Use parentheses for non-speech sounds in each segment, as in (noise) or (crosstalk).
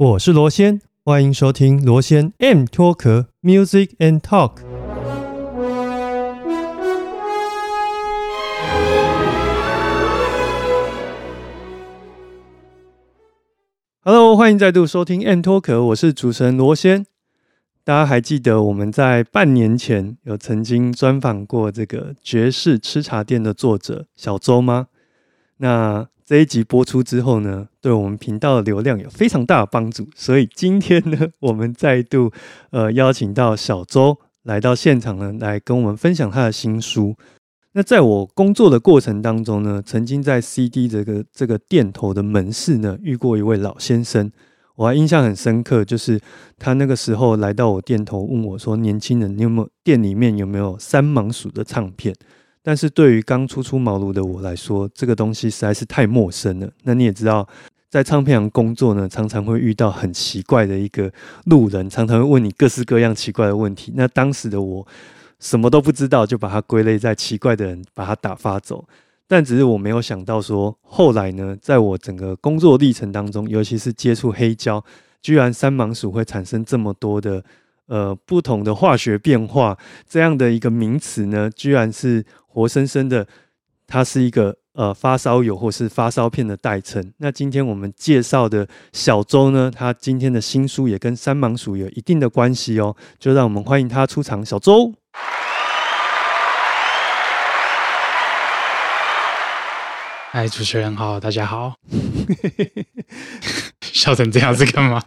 我是罗先，欢迎收听罗先 M 脱壳 Music and Talk。Hello，欢迎再度收听 M 脱壳，我是主持人罗先。大家还记得我们在半年前有曾经专访过这个爵士吃茶店的作者小周吗？那这一集播出之后呢，对我们频道的流量有非常大的帮助，所以今天呢，我们再度呃邀请到小周来到现场呢，来跟我们分享他的新书。那在我工作的过程当中呢，曾经在 CD 这个这个店头的门市呢，遇过一位老先生，我还印象很深刻，就是他那个时候来到我店头，问我说：“年轻人，你有没有店里面有没有三盲鼠的唱片？”但是对于刚初出茅庐的我来说，这个东西实在是太陌生了。那你也知道，在唱片行工作呢，常常会遇到很奇怪的一个路人，常常会问你各式各样奇怪的问题。那当时的我什么都不知道，就把它归类在奇怪的人，把它打发走。但只是我没有想到说，后来呢，在我整个工作历程当中，尤其是接触黑胶，居然三芒鼠会产生这么多的。呃，不同的化学变化这样的一个名词呢，居然是活生生的，它是一个呃发烧友或是发烧片的代称。那今天我们介绍的小周呢，他今天的新书也跟三芒鼠有一定的关系哦，就让我们欢迎他出场。小周，哎，主持人好，大家好，(laughs) 笑成这样是干嘛？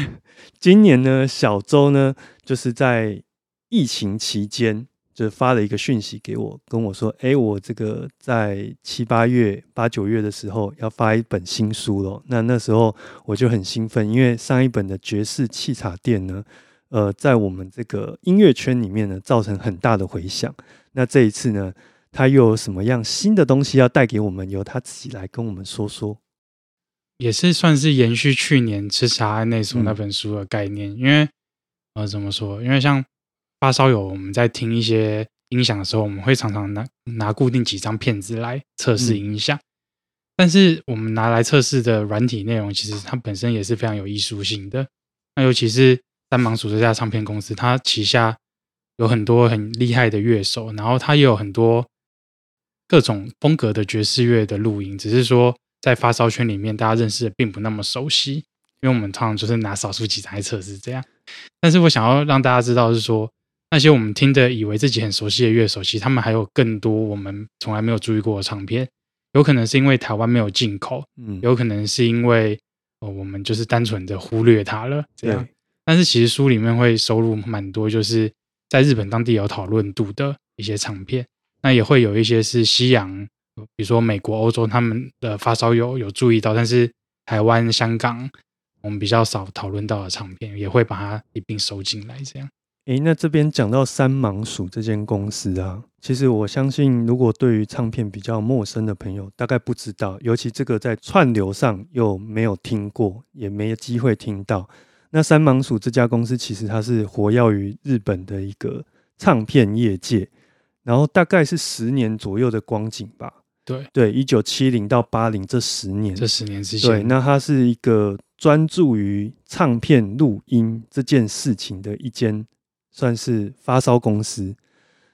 (laughs) 今年呢，小周呢，就是在疫情期间，就发了一个讯息给我，跟我说：“哎，我这个在七八月、八九月的时候要发一本新书了。”那那时候我就很兴奋，因为上一本的爵士气茶店呢，呃，在我们这个音乐圈里面呢，造成很大的回响。那这一次呢，他又有什么样新的东西要带给我们？由他自己来跟我们说说。也是算是延续去年吃茶爱内所那本书的概念，因为呃怎么说？因为像发烧友，我们在听一些音响的时候，我们会常常拿拿固定几张片子来测试音响，但是我们拿来测试的软体内容，其实它本身也是非常有艺术性的。那尤其是三芒鼠这家唱片公司，它旗下有很多很厉害的乐手，然后它也有很多各种风格的爵士乐的录音，只是说。在发烧圈里面，大家认识的并不那么熟悉，因为我们通常就是拿少数几台测试这样。但是我想要让大家知道，是说那些我们听的以为自己很熟悉的乐手，其实他们还有更多我们从来没有注意过的唱片。有可能是因为台湾没有进口，嗯，有可能是因为哦我们就是单纯的忽略它了这样。但是其实书里面会收录蛮多，就是在日本当地有讨论度的一些唱片，那也会有一些是西洋。比如说美国、欧洲，他们的发烧友有注意到，但是台湾、香港，我们比较少讨论到的唱片，也会把它一并收进来。这样，诶，那这边讲到三芒鼠这间公司啊，其实我相信，如果对于唱片比较陌生的朋友，大概不知道，尤其这个在串流上又没有听过，也没有机会听到。那三芒鼠这家公司，其实它是活跃于日本的一个唱片业界，然后大概是十年左右的光景吧。对对，一九七零到八零这十年，这十年之间，对，那它是一个专注于唱片录音这件事情的一间，算是发烧公司。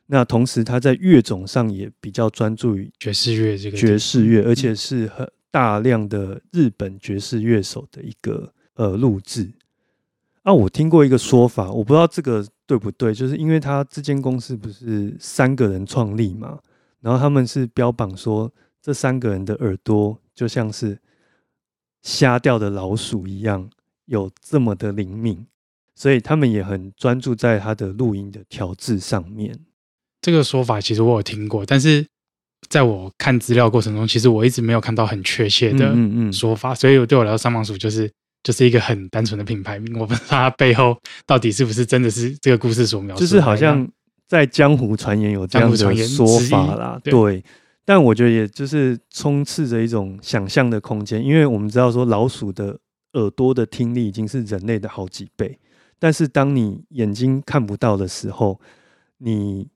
那同时，他在乐种上也比较专注于爵士乐这个爵士乐，而且是很大量的日本爵士乐手的一个呃录制。啊，我听过一个说法，我不知道这个对不对，就是因为他这间公司不是三个人创立嘛。然后他们是标榜说，这三个人的耳朵就像是瞎掉的老鼠一样，有这么的灵敏，所以他们也很专注在他的录音的调制上面。这个说法其实我有听过，但是在我看资料过程中，其实我一直没有看到很确切的说法，所以对我来说，三芒鼠就是就是一个很单纯的品牌名，我不知道它背后到底是不是真的是这个故事所描述，就是好像。在江湖传言有这样的说法啦，对，但我觉得也就是充斥着一种想象的空间，因为我们知道说老鼠的耳朵的听力已经是人类的好几倍，但是当你眼睛看不到的时候，你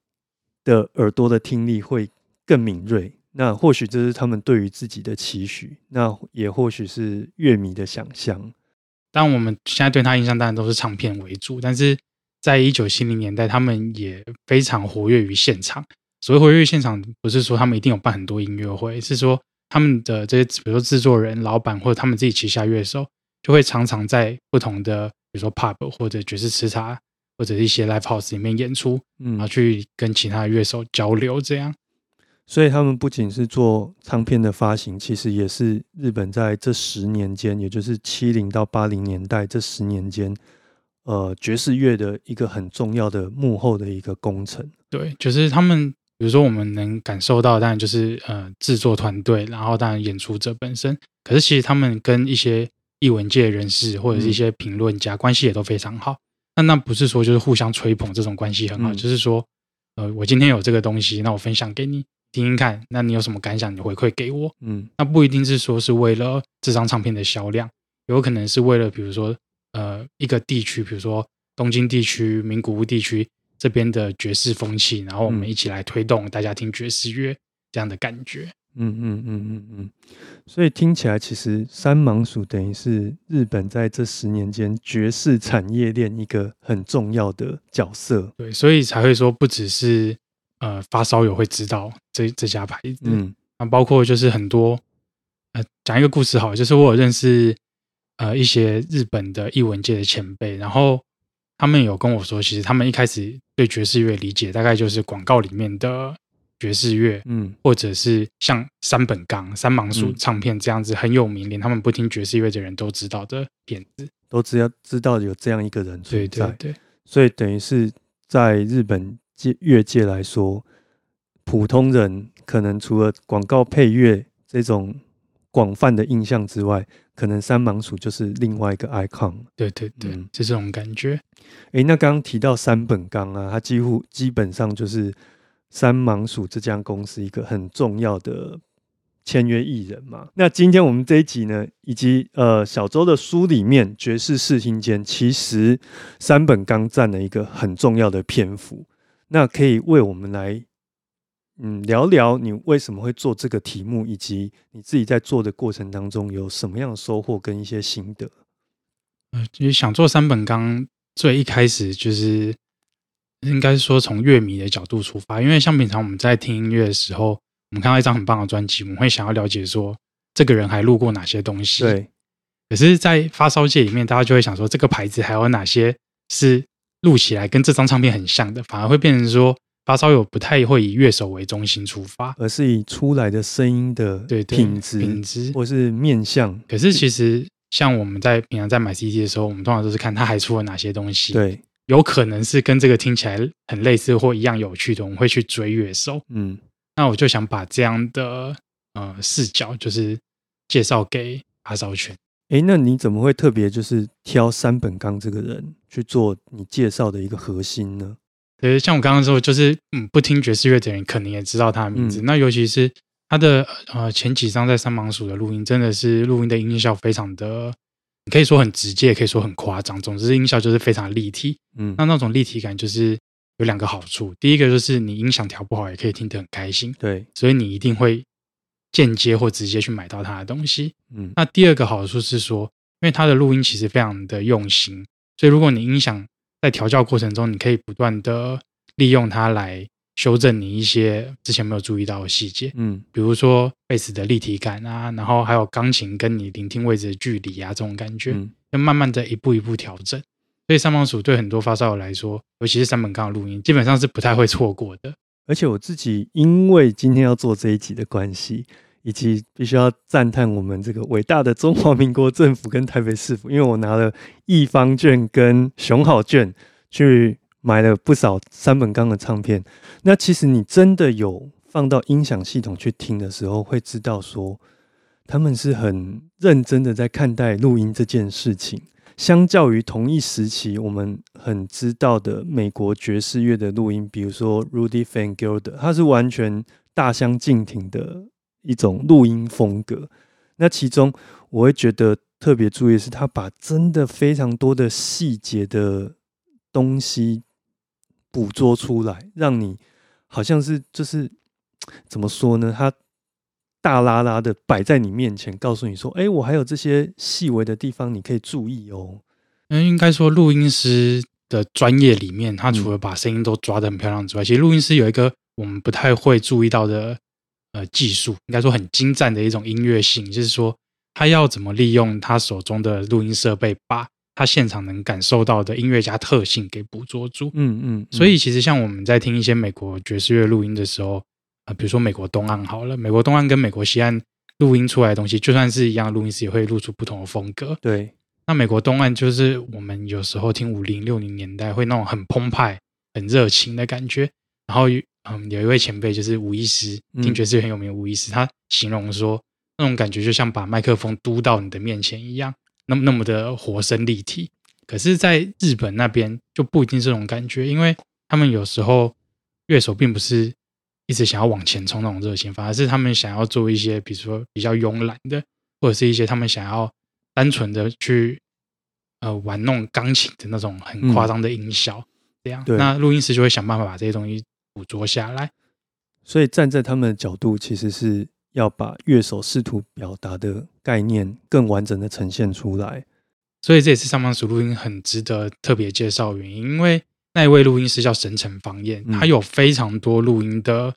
的耳朵的听力会更敏锐。那或许这是他们对于自己的期许，那也或许是乐迷的想象。但我们现在对他印象当然都是唱片为主，但是在一九七零年代，他们也非常活跃于现场。所谓活跃于现场，不是说他们一定有办很多音乐会，是说他们的这些，比如说制作人、老板或者他们自己旗下乐手，就会常常在不同的，如说 pub 或者爵士吃茶或者一些 live house 里面演出，嗯然后去跟其他的乐手交流，这样。所以他们不仅是做唱片的发行，其实也是日本在这十年间，也就是七零到八零年代这十年间，呃，爵士乐的一个很重要的幕后的一个工程。对，就是他们，比如说我们能感受到，当然就是呃制作团队，然后当然演出者本身，可是其实他们跟一些艺文界人士或者是一些评论家关系也都非常好。那那不是说就是互相吹捧这种关系很好，就是说，呃，我今天有这个东西，那我分享给你。听听看，那你有什么感想？你回馈给我。嗯，那不一定是说是为了这张唱片的销量，有可能是为了比如说呃一个地区，比如说东京地区、名古屋地区这边的爵士风气，然后我们一起来推动大家听爵士乐这样的感觉。嗯嗯嗯嗯嗯。所以听起来，其实三芒鼠等于是日本在这十年间爵士产业链一个很重要的角色。对，所以才会说不只是。呃，发烧友会知道这这家牌子，嗯，啊，包括就是很多，呃，讲一个故事好，就是我有认识呃一些日本的艺文界的前辈，然后他们有跟我说，其实他们一开始对爵士乐理解大概就是广告里面的爵士乐，嗯，或者是像三本刚、三芒鼠唱片这样子很有名，连他们不听爵士乐的人都知道的片子，都知道知道有这样一个人存在，对，所以等于是在日本。界乐界来说，普通人可能除了广告配乐这种广泛的印象之外，可能三芒鼠就是另外一个 icon。对对对，就这种感觉。诶，那刚刚提到三本刚啊，它几乎基本上就是三芒鼠这家公司一个很重要的。签约艺人嘛，那今天我们这一集呢，以及呃小周的书里面爵士视听间，其实三本刚占了一个很重要的篇幅。那可以为我们来，嗯，聊聊你为什么会做这个题目，以及你自己在做的过程当中有什么样的收获跟一些心得。呃，就是想做三本刚，最一开始就是应该说从乐迷的角度出发，因为像平常我们在听音乐的时候，我们看到一张很棒的专辑，我们会想要了解说这个人还录过哪些东西。对。可是，在发烧界里面，大家就会想说，这个牌子还有哪些是？录起来跟这张唱片很像的，反而会变成说发烧友不太会以乐手为中心出发，而是以出来的声音的对品质品质或是面相。可是其实像我们在平常在买 CD 的时候，我们通常都是看他还出了哪些东西。对，有可能是跟这个听起来很类似或一样有趣的，我们会去追乐手。嗯，那我就想把这样的呃视角，就是介绍给阿烧圈。哎，那你怎么会特别就是挑三本刚这个人去做你介绍的一个核心呢？对，像我刚刚说，就是嗯，不听爵士乐的人可能也知道他的名字。那尤其是他的呃前几张在三芒鼠的录音，真的是录音的音效非常的，可以说很直接，也可以说很夸张。总之，音效就是非常立体。嗯，那那种立体感就是有两个好处，第一个就是你音响调不好也可以听得很开心。对，所以你一定会。间接或直接去买到它的东西，嗯，那第二个好处是说，因为它的录音其实非常的用心，所以如果你音响在调教过程中，你可以不断的利用它来修正你一些之前没有注意到的细节，嗯，比如说贝斯的立体感啊，然后还有钢琴跟你聆听位置的距离啊，这种感觉，嗯要慢慢的一步一步调整。所以三芒鼠对很多发烧友来说，尤其是三本钢的录音，基本上是不太会错过的。而且我自己因为今天要做这一集的关系。以及必须要赞叹我们这个伟大的中华民国政府跟台北市府，因为我拿了一方券跟熊好券去买了不少三本钢的唱片。那其实你真的有放到音响系统去听的时候，会知道说他们是很认真的在看待录音这件事情。相较于同一时期，我们很知道的美国爵士乐的录音，比如说 Rudy Van Gelder，他是完全大相径庭的。一种录音风格，那其中我会觉得特别注意的是，他把真的非常多的细节的东西捕捉出来，让你好像是就是 (tsk) 怎么说呢？他大拉拉的摆在你面前，告诉你说：“哎，我还有这些细微的地方，你可以注意哦。”嗯，应该说录音师的专业里面，他除了把声音都抓得很漂亮之外，其实录音师有一个我们不太会注意到的呃技术，应该说很精湛的一种音乐性，就是说他要怎么利用他手中的录音设备，把他现场能感受到的音乐家特性给捕捉住。嗯嗯，所以其实像我们在听一些美国爵士乐录音的时候，啊，比如说美国东岸好了，美国东岸跟美国西岸录音出来的东西，就算是一样，录音师也会录出不同的风格。对。那美国东岸就是我们有时候听五零六零年代会那种很澎湃、很热情的感觉。然后，嗯，有一位前辈就是吴医师，听爵士很有名。吴医师他形容说，那种感觉就像把麦克风嘟到你的面前一样，那么那么的活生立体。可是，在日本那边就不一定这种感觉，因为他们有时候乐手并不是一直想要往前冲那种热情，反而是他们想要做一些，比如说比较慵懒的，或者是一些他们想要。单纯的去呃玩弄钢琴的那种很夸张的音效，这样，那录音师就会想办法把这些东西捕捉下来。所以站在他们的角度，其实是要把乐手试图表达的概念更完整的呈现出来。所以这也是上班族录音很值得特别介绍原因，因为那一位录音师叫神城方彦，他有非常多录音的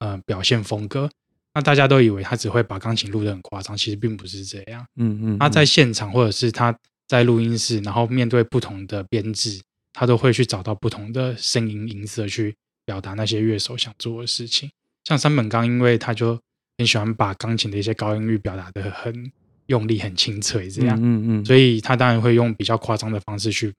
呃表现风格。那大家都以为他只会把钢琴录得很夸张，其实并不是这样。嗯嗯，他在现场或者是他在录音室，然后面对不同的编制，他都会去找到不同的声音音色去表达那些乐手想做的事情。像三本刚，因为他就很喜欢把钢琴的一些高音域表达的很用力、很清脆，这样。嗯嗯，所以他当然会用比较夸张的方式去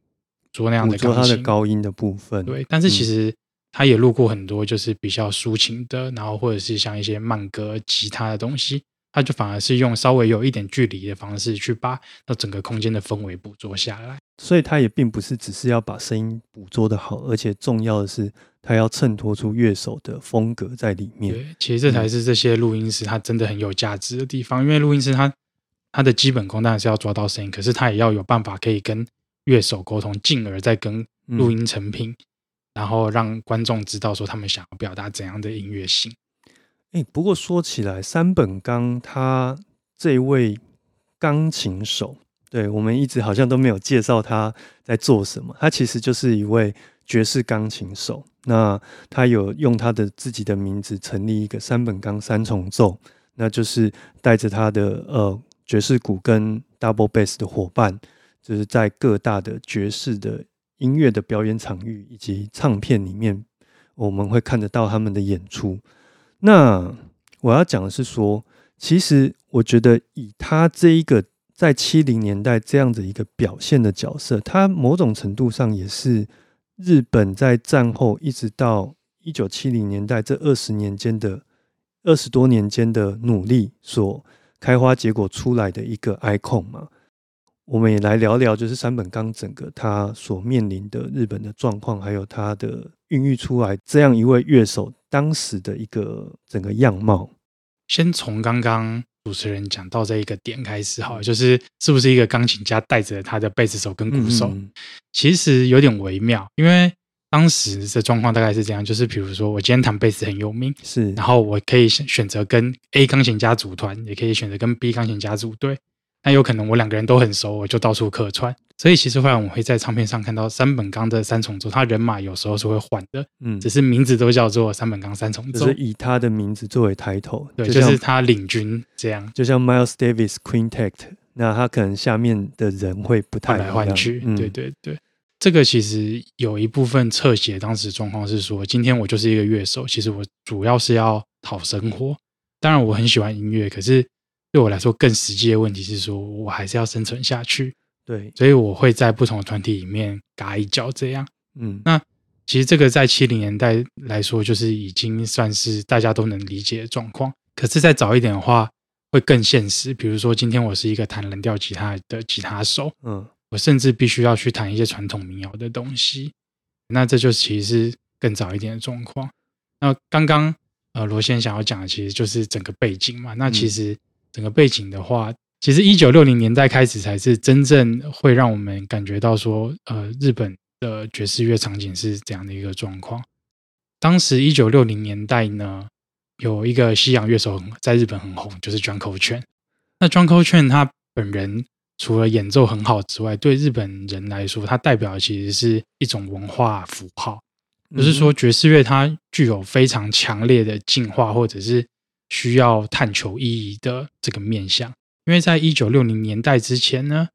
做那样的钢琴的高音的部分。对，但是其实。他也录过很多，就是比较抒情的，然后或者是像一些慢歌、吉他的东西，他就反而是用稍微有一点距离的方式去把那整个空间的氛围捕捉下来。所以他也并不是只是要把声音捕捉的好，而且重要的是他要衬托出乐手的风格在里面。对，其实这才是这些录音师他真的很有价值的地方，因为录音师他他的基本功当然是要抓到声音，可是他也要有办法可以跟乐手沟通，进而再跟录音成品。然后让观众知道说他们想要表达怎样的音乐性。哎，不过说起来，三本刚他这位钢琴手，对我们一直好像都没有介绍他在做什么。他其实就是一位爵士钢琴手。那他有用他的自己的名字成立一个三本刚三重奏，那就是带着他的呃爵士鼓跟 double bass 的伙伴，就是在各大的爵士的。音乐的表演场域以及唱片里面，我们会看得到他们的演出。那我要讲的是说，其实我觉得以他这一个在七零年代这样子一个表现的角色，他某种程度上也是日本在战后一直到一九七零年代这二十年间的二十多年间的努力所开花结果出来的一个 icon 嘛。我们也来聊聊，就是山本刚整个他所面临的日本的状况，还有他的孕育出来这样一位乐手当时的一个整个样貌。先从刚刚主持人讲到这一个点开始，哈，就是是不是一个钢琴家带着他的贝斯手跟鼓手，其实有点微妙，因为当时的状况大概是这样，就是比如说我今天弹贝斯很有名，是，然后我可以选择跟 A 钢琴家组团，也可以选择跟 B 钢琴家组队。那有可能我两个人都很熟，我就到处客串。所以其实后来我们会在唱片上看到三本刚的三重奏，他人马有时候是会换的，嗯，只是名字都叫做三本刚三重奏，是以他的名字作为抬头，对，就是他领军这样，就像 Miles Davis Quintet，那他可能下面的人会不太换来换去，对对对。这个其实有一部分侧写当时状况是说，今天我就是一个乐手，其实我主要是要讨生活，当然我很喜欢音乐，可是。对我来说，更实际的问题是说，我还是要生存下去。对，所以我会在不同的团体里面嘎一脚，这样。嗯，那其实这个在七零年代来说，就是已经算是大家都能理解的状况。可是再早一点的话，会更现实。比如说，今天我是一个弹蓝调吉他的吉他手，嗯，我甚至必须要去弹一些传统民谣的东西。那这就其实是更早一点的状况。那刚刚呃罗先想要讲的，其实就是整个背景嘛。那其实。整个背景的话，其实一九六零年代开始才是真正会让我们感觉到说，呃，日本的爵士乐场景是怎样的一个状况。当时一九六零年代呢，有一个西洋乐手在日本很红，就是 John Coltrane。那 John Coltrane 他本人除了演奏很好之外，对日本人来说，他代表的其实是一种文化符号，不是说爵士乐它具有非常强烈的进化，或者是需要探求意义的这个面向。因为在一九六零年代之前呢，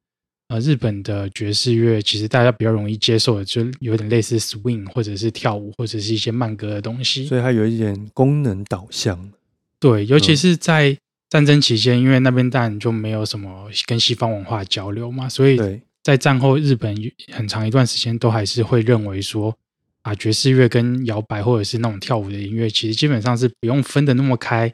呃，日本的爵士乐其实大家比较容易接受的，就有点类似 swing 或者是跳舞或者是一些慢歌的东西，所以它有一点功能导向。对，尤其是在战争期间，因为那边当然就没有什么跟西方文化交流嘛，所以在战后日本很长一段时间都还是会认为说，啊，爵士乐跟摇摆或者是那种跳舞的音乐，其实基本上是不用分的那么开。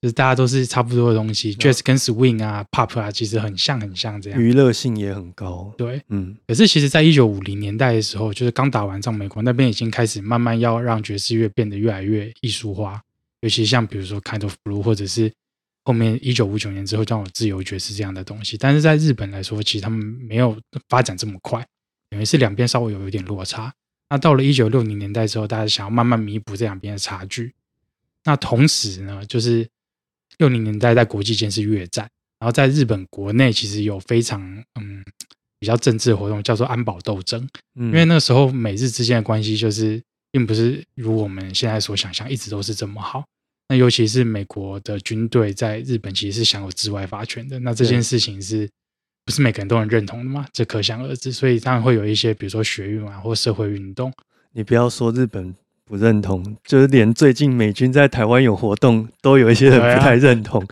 就是大家都是差不多的东西，jazz 跟 swing 啊，pop 啊，其实很像很像这样，娱乐性也很高。对，嗯。可是其实，在一九五零年代的时候，就是刚打完仗，美国那边已经开始慢慢要让爵士乐变得越来越艺术化，尤其像比如说 Kind of Blue，或者是后面一九五九年之后叫自由爵士这样的东西。但是在日本来说，其实他们没有发展这么快，等于是两边稍微有一点落差。那到了一九六零年代之后，大家想要慢慢弥补这两边的差距。那同时呢，就是。六零年代在国际间是越战，然后在日本国内其实有非常嗯比较政治的活动，叫做安保斗争。嗯，因为那时候美日之间的关系就是并不是如我们现在所想象一直都是这么好。那尤其是美国的军队在日本其实是享有治外法权的，那这件事情是不是每个人都能认同的嘛？这可想而知。所以当然会有一些比如说学运啊或社会运动。你不要说日本。不认同，就是连最近美军在台湾有活动，都有一些人不太认同。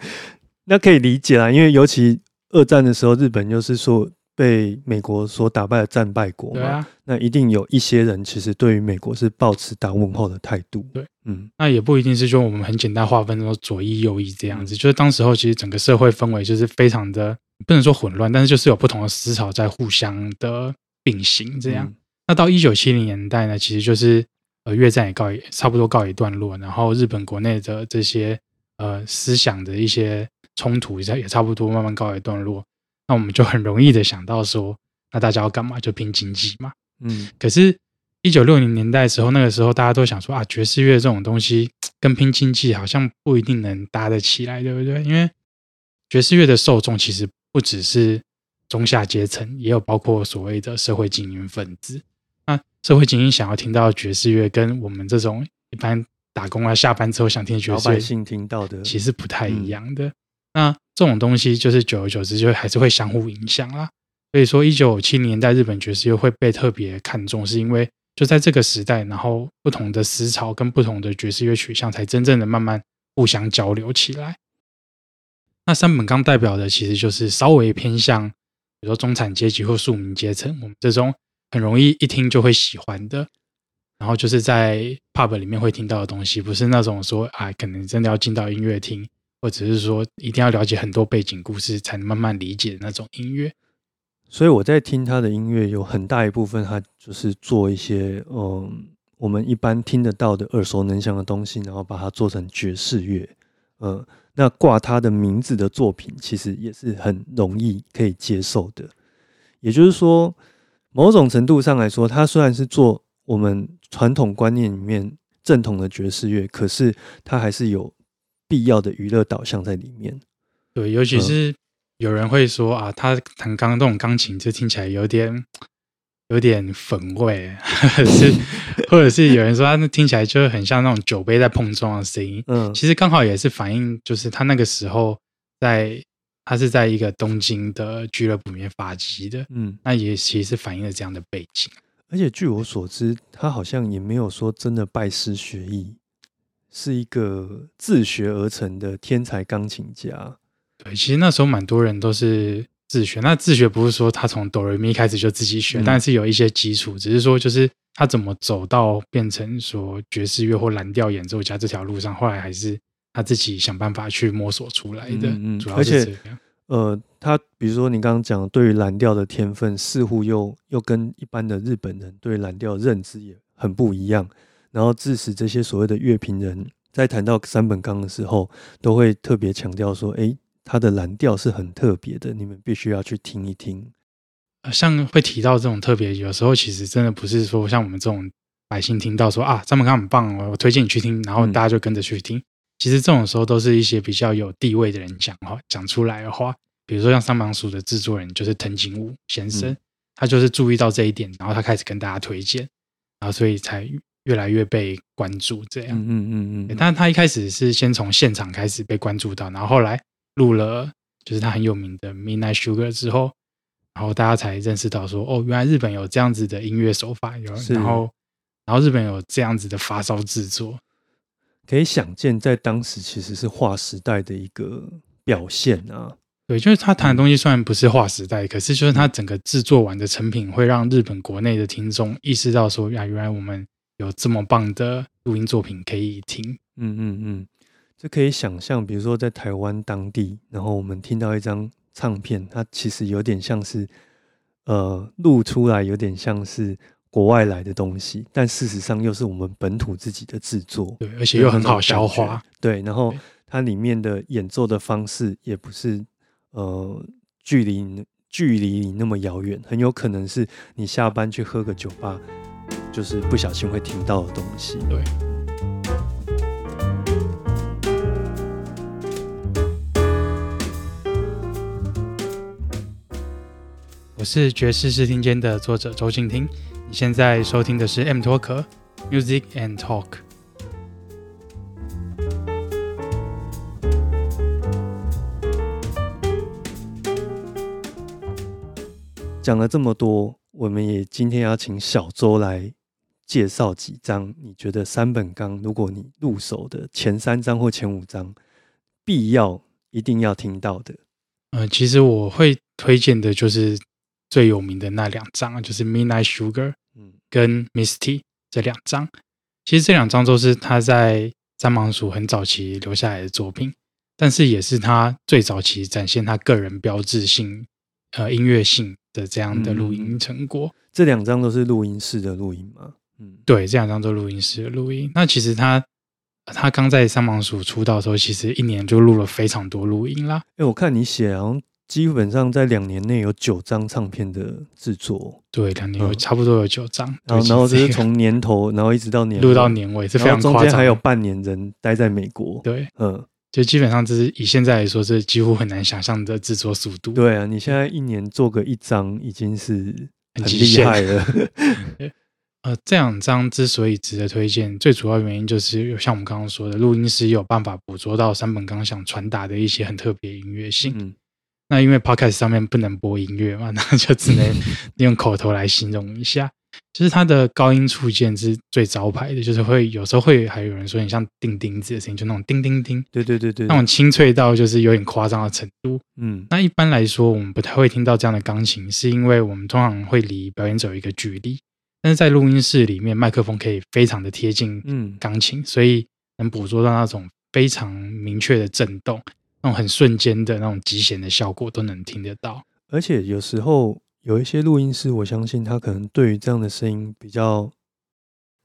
那可以理解啦，因为尤其二战的时候，日本又是说被美国所打败的战败国嘛，那一定有一些人其实对于美国是抱持打问号的态度。对，嗯，那也不一定是说我们很简单划分说左翼右翼这样子，就是当时候其实整个社会氛围就是非常的不能说混乱，但是就是有不同的思潮在互相的并行这样。那到一九七零年代呢，其实就是。呃，越战也告一差不多告一段落，然后日本国内的这些呃思想的一些冲突也也差不多慢慢告一段落，那我们就很容易的想到说，那大家要干嘛？就拼经济嘛。嗯。可是，一九六零年代的时候，那个时候大家都想说啊，爵士乐这种东西跟拼经济好像不一定能搭得起来，对不对？因为爵士乐的受众其实不只是中下阶层，也有包括所谓的社会精英分子。那社会精英想要听到爵士乐，跟我们这种一般打工啊下班之后想听爵士乐，听到的其实不太一样的。那这种东西就是久而久之就还是会相互影响啦。所以说，一九七零年代日本爵士乐会被特别看重，是因为就在这个时代，然后不同的思潮跟不同的爵士乐取向才真正的慢慢互相交流起来。那三本刚代表的其实就是稍微偏向，比如说中产阶级或庶民阶层，我们这种。很容易一听就会喜欢的，然后就是在 pub 里面会听到的东西，不是那种说啊，可能真的要进到音乐厅，或者是说一定要了解很多背景故事才能慢慢理解的那种音乐。所以我在听他的音乐，有很大一部分他就是做一些嗯，我们一般听得到的耳熟能详的东西，然后把它做成爵士乐。嗯，那挂他的名字的作品，其实也是很容易可以接受的。也就是说。某种程度上来说，它虽然是做我们传统观念里面正统的爵士乐，可是它还是有必要的娱乐导向在里面。对，尤其是有人会说啊，他弹钢这种钢琴就听起来有点 (tsk) 有点粉味，(laughs) 是或者是有人说他那听起来就很像那种酒杯在碰撞的声音。嗯，其实刚好也是反映，就是他那个时候在。他是在一个东京的俱乐部里面发迹的，嗯，那也其实反映了这样的背景。而且据我所知，他好像也没有说真的拜师学艺，是一个自学而成的天才钢琴家。对，其实那时候蛮多人都是自学。那自学不是说他从哆瑞咪开始就自己学，但是有一些基础，只是说就是他怎么走到变成说爵士乐或蓝调演奏家这条路上，后来还是。他自己想办法去摸索出来的，嗯主要是这样。呃，他比如说你刚刚讲对于蓝调的天分，似乎又又跟一般的日本人对蓝调认知也很不一样，然后致使这些所谓的乐评人在谈到三本纲的时候，都会特别强调说：“哎，他的蓝调是很特别的，你们必须要去听一听。”像会提到这种特别，有时候其实真的不是说像我们这种百姓听到说啊，三本刚很棒哦，我推荐你去听，然后大家就跟着去听。其实这种时候都是一些比较有地位的人讲话讲出来的话，比如说像三芒鼠的制作人就是藤井武先生，他就是注意到这一点，然后他开始跟大家推荐，然后所以才越来越被关注这样。嗯嗯嗯嗯，但是他一开始是先从现场开始被关注到，然后后来录了就是他很有名的《Midnight Sugar》之后，然后大家才认识到说，哦，原来日本有这样子的音乐手法，有然后然后日本有这样子的发烧制作，可以想见在当时其实是划时代的一个表现啊。对，就是他弹的东西虽然不是划时代，可是就是他整个制作完的成品会让日本国内的听众意识到说，呀，原来我们。有这么棒的录音作品可以听，嗯嗯嗯，就可以想象，比如说在台湾当地，然后我们听到一张唱片，它其实有点像是，呃，录出来有点像是国外来的东西，但事实上又是我们本土自己的制作，对，而且又很好消化，对，然后它里面的演奏的方式也不是，呃，距离距离你那么遥远，很有可能是你下班去喝个酒吧。就是不小心会听到的东西。对，我是爵士视听间的作者周静听，你现在收听的是 M Talk Music and Talk。讲了这么多，我们也今天要请小周来。介绍几张你觉得三本纲，如果你入手的前三张或前五张，必要一定要听到的。呃，其实我会推荐的就是最有名的那两张，就是 Midnight Sugar，嗯，跟 Misty 这两张。其实这两张都是他在三芒鼠很早期留下来的作品，但是也是他最早期展现他个人标志性、呃音乐性的这样的录音成果。这两张都是录音室的录音吗？嗯，对，这两张都录音室的录音。那其实他他刚在三芒鼠出道的时候，其实一年就录了非常多录音啦。哎，我看你写，好像基本上在两年内有九张唱片的制作。对，两年有差不多有九张。然后，然后就是从年头，(laughs) 然后一直到年录到年尾，是非常夸张。中间还有半年人待在美国。对，嗯，就基本上这是以现在来说，是几乎很难想象的制作速度。对啊，你现在一年做个一张，已经是很厉害了。(laughs) 呃，这两张之所以值得推荐，最主要原因就是像我们刚刚说的，录音师有办法捕捉到山本刚想传达的一些很特别音乐性。嗯，那因为 podcast 上面不能播音乐嘛，(laughs) 那就只能用口头来形容一下。就是它的高音触键是最招牌的，就是会有时候会还有人说，你像钉钉子的声音，就那种叮叮叮。对对对对，那种清脆到就是有点夸张的程度。嗯，那一般来说，我们不太会听到这样的钢琴，是因为我们通常会离表演者有一个距离。但是在录音室里面，麦克风可以非常的贴近嗯钢琴，所以能捕捉到那种非常明确的震动，那种很瞬间的那种极弦的效果都能听得到。而且有时候有一些录音师，我相信他可能对于这样的声音比较，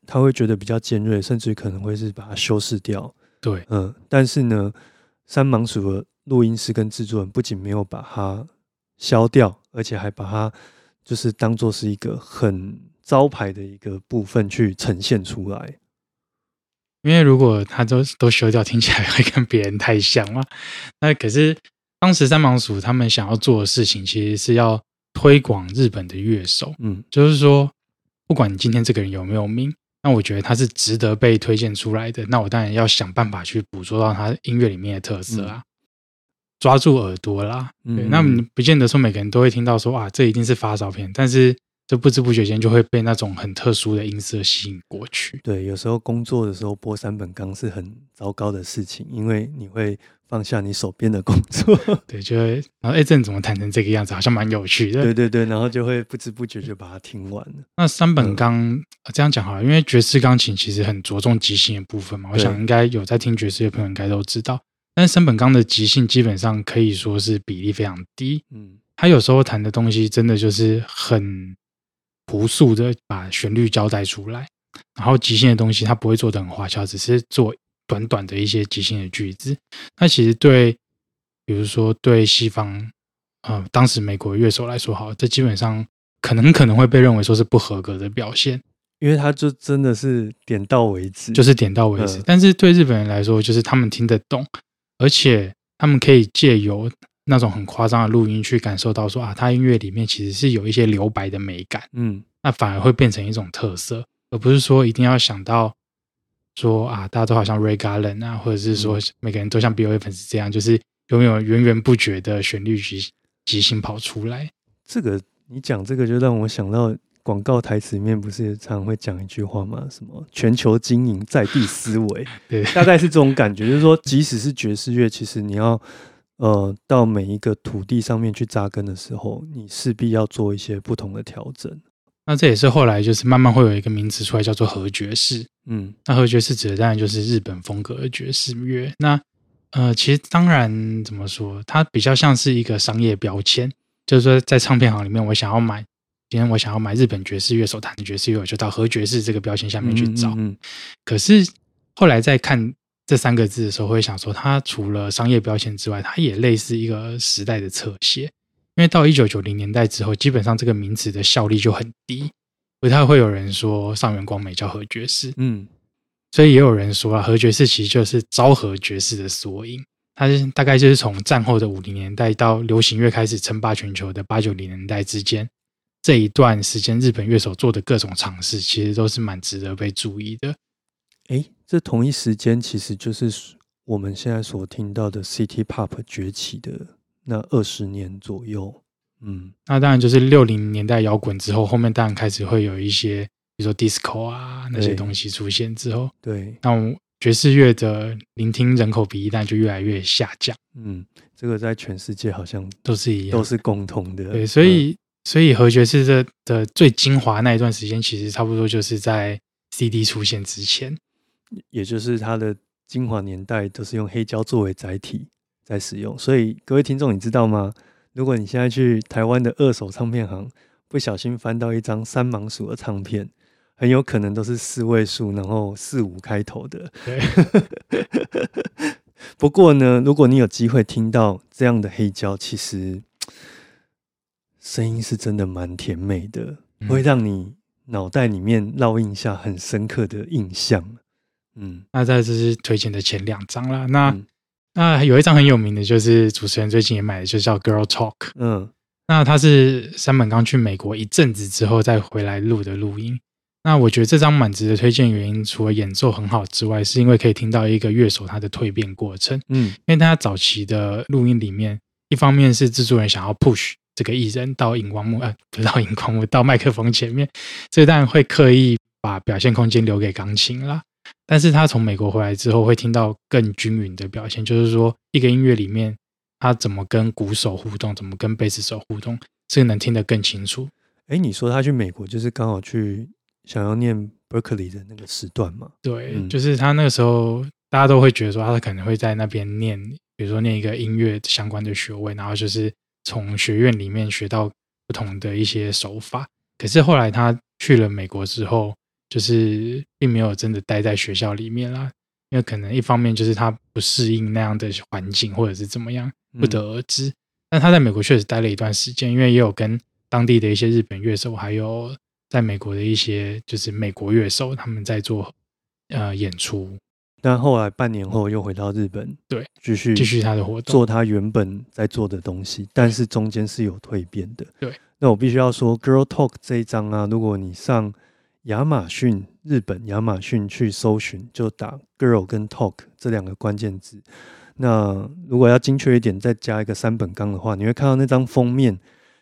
他会觉得比较尖锐，甚至可能会是把它修饰掉。对，嗯。但是呢，三芒鼠的录音师跟制作人不仅没有把它消掉，而且还把它就是当做是一个很。招牌的一个部分去呈现出来，因为如果他都都修掉，听起来会跟别人太像嘛。那可是当时三毛鼠他们想要做的事情，其实是要推广日本的乐手。嗯，就是说，不管你今天这个人有没有名，那我觉得他是值得被推荐出来的。那我当然要想办法去捕捉到他音乐里面的特色啊，抓住耳朵啦。对，那你不见得说每个人都会听到说啊，这一定是发照片，但是。就不知不觉间就会被那种很特殊的音色吸引过去。对，有时候工作的时候播三本刚是很糟糕的事情，因为你会放下你手边的工作。对，就会然后哎，这怎么弹成这个样子？好像蛮有趣的。对对对，然后就会不知不觉就把它听完了。那三本钢这样讲好了，因为爵士钢琴其实很着重即兴的部分嘛，我想应该有在听爵士的朋友应该都知道。但是三本刚的即兴基本上可以说是比例非常低。嗯，他有时候弹的东西真的就是很。朴素的把旋律交代出来，然后即兴的东西他不会做的很花俏，只是做短短的一些即兴的句子。那其实对，比如说对西方，呃，当时美国乐手来说，好，这基本上可能可能会被认为说是不合格的表现，因为他就真的是点到为止，就是点到为止。但是对日本人来说，就是他们听得懂，而且他们可以借由那种很夸张的录音去感受到说啊，他音乐里面其实是有一些留白的美感，嗯，那反而会变成一种特色，而不是说一定要想到说啊，大家都好像 Ray Garland 啊，或者是说每个人都像 Bill Evans 这样，就是拥有源源不绝的旋律即即兴跑出来。这个你讲这个就让我想到广告台词里面不是常会讲一句话吗？什么全球经营在地思维，(laughs) 对，大概是这种感觉，就是说即使是爵士乐，其实你要。呃，到每一个土地上面去扎根的时候，你势必要做一些不同的调整。那这也是后来就是慢慢会有一个名词出来，叫做和爵士。嗯，那和爵士指的当然就是日本风格的爵士乐。那呃，其实当然怎么说，它比较像是一个商业标签，就是说在唱片行里面，我想要买，今天我想要买日本爵士乐手弹的爵士乐，就到和爵士这个标签下面去找。嗯，可是后来再看。这三个字的时候，会想说，它除了商业标签之外，它也类似一个时代的侧写。因为到一九九零年代之后，基本上这个名词的效力就很低，不太会有人说上元光美叫和爵士。嗯，所以也有人说啊，和爵士其实就是昭和爵士的缩影。它是大概就是从战后的五零年代到流行乐开始称霸全球的八九零年代之间这一段时间，日本乐手做的各种尝试，其实都是蛮值得被注意的。哎。这同一时间，其实就是我们现在所听到的 City Pop 崛起的那二十年左右。嗯，那当然就是六零年代摇滚之后，后面当然开始会有一些，比如说 Disco 啊那些东西出现之后，对，那爵士乐的聆听人口比例当然就越来越下降。嗯，这个在全世界好像都是一样，都是共同的。对，所以所以和爵士的的最精华那一段时间，其实差不多就是在 CD 出现之前。也就是它的精华年代都是用黑胶作为载体在使用，所以各位听众，你知道吗？如果你现在去台湾的二手唱片行，不小心翻到一张三芒鼠的唱片，很有可能都是四位数，然后四五开头的。(laughs) 不过呢，如果你有机会听到这样的黑胶，其实声音是真的蛮甜美的，会让你脑袋里面烙印下很深刻的印象。嗯，那在这是推荐的前两张啦。那那有一张很有名的，就是主持人最近也买的，就叫《Girl Talk》。嗯，那他是山本刚去美国一阵子之后再回来录的录音。那我觉得这张蛮值得推荐，原因除了演奏很好之外，是因为可以听到一个乐手他的蜕变过程。嗯，因为他早期的录音里面，一方面是制作人想要 push 这个艺人到荧光幕，呃，不到荧光幕，到麦克风前面，所以当然会刻意把表现空间留给钢琴啦。但是他从美国回来之后，会听到更均匀的表现，就是说，一个音乐里面，他怎么跟鼓手互动，怎么跟贝斯手互动，这个能听得更清楚。哎，你说他去美国，就是刚好去想要念 Berkeley 的那个时段嘛？对，就是他那个时候，大家都会觉得说，他可能会在那边念，比如说念一个音乐相关的学位，然后就是从学院里面学到不同的一些手法。可是后来他去了美国之后，就是并没有真的待在学校里面啦，因为可能一方面就是他不适应那样的环境，或者是怎么样，不得而知。但他在美国确实待了一段时间，因为也有跟当地的一些日本乐手，还有在美国的一些就是美国乐手，他们在做呃演出。但后来半年后又回到日本，对，继续继续他的活动，做他原本在做的东西，但是中间是有蜕变的。对，那我必须要说，Girl Talk 这一章啊，如果你上。亚马逊日本亚马逊去搜寻，就打 “girl” 跟 “talk” 这两个关键字。那如果要精确一点，再加一个三本纲的话，你会看到那张封面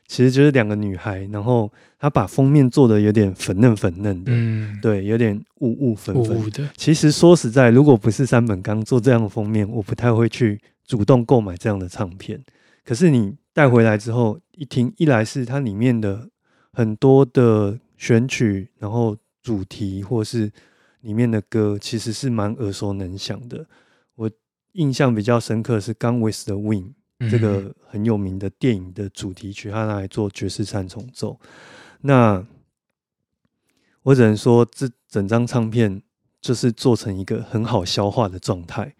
其实就是两个女孩，然后她把封面做的有点粉嫩粉嫩的，嗯，对，有点雾雾粉粉的。其实说实在，如果不是三本纲做这样的封面，我不太会去主动购买这样的唱片。可是你带回来之后一听，一来是它里面的很多的。选曲，然后主题或是里面的歌，其实是蛮耳熟能详的。我印象比较深刻是《with the Wind》这个很有名的电影的主题曲，它拿来做爵士三重奏。那我只能说，这整张唱片就是做成一个很好消化的状态，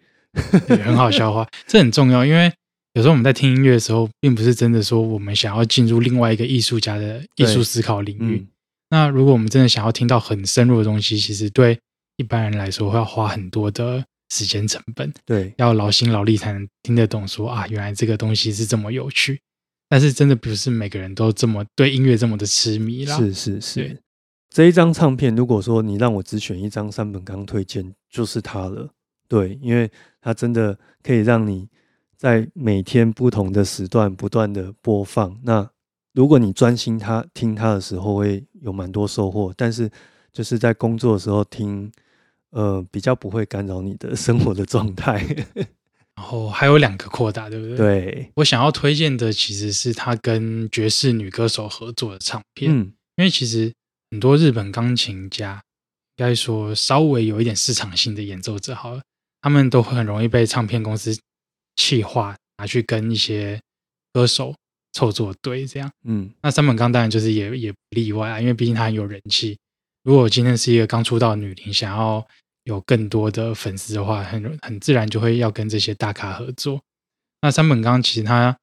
很好消化，(laughs) 这很重要。因为有时候我们在听音乐的时候，并不是真的说我们想要进入另外一个艺术家的艺术思考领域。那如果我们真的想要听到很深入的东西，其实对一般人来说会要花很多的时间成本，对，要劳心劳力才能听得懂说啊，原来这个东西是这么有趣。但是真的不是每个人都这么对音乐这么的痴迷啦。是是是对。这一张唱片，如果说你让我只选一张三本刚推荐，就是它了。对，因为它真的可以让你在每天不同的时段不断的播放。那如果你专心他听他的时候，会有蛮多收获。但是就是在工作的时候听，呃，比较不会干扰你的生活的状态。(laughs) 然后还有两个扩大，对不对？对，我想要推荐的其实是他跟爵士女歌手合作的唱片，嗯，因为其实很多日本钢琴家，应该说稍微有一点市场性的演奏者，好了，他们都会很容易被唱片公司气化，拿去跟一些歌手凑作对，这样。嗯，那三本刚当然就是也也不例外啊，因为毕竟他很有人气。如果今天是一个刚出道的女伶，想要有更多的粉丝的话，很很自然就会要跟这些大咖合作。那三本刚其实他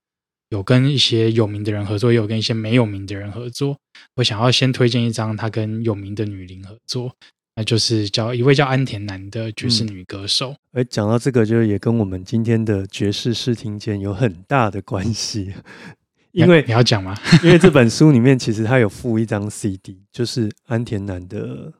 有跟一些有名的人合作，也有跟一些没有名的人合作。我想要先推荐一张他跟有名的女伶合作，那就是叫一位叫安田南的爵士女歌手。而讲到这个，就也跟我们今天的爵士试听间有很大的关系，因为你要讲吗？(laughs) 因为这本 (laughs) 书里面其实它有附一张 CD，就是安田南的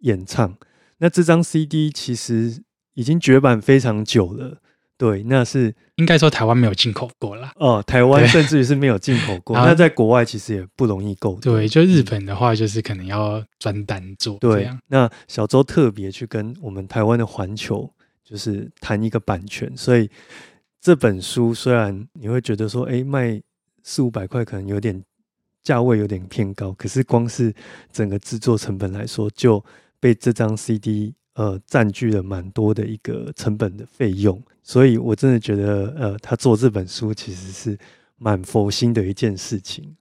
演唱。那这张 CD 其实已经绝版非常久了，对，那是应该说台湾没有进口过啦。哦，台湾甚至于是没有进口过。(laughs) 那在国外其实也不容易购。对，就日本的话，就是可能要专单做。对，那小周特别去跟我们台湾的环球就是谈一个版权，所以这本书虽然你会觉得说，哎，卖四五百块可能有点价位有点偏高，可是光是整个制作成本来说就。被这张 CD 呃占据了蛮多的一个成本的费用，所以我真的觉得呃他做这本书其实是蛮佛心的一件事情。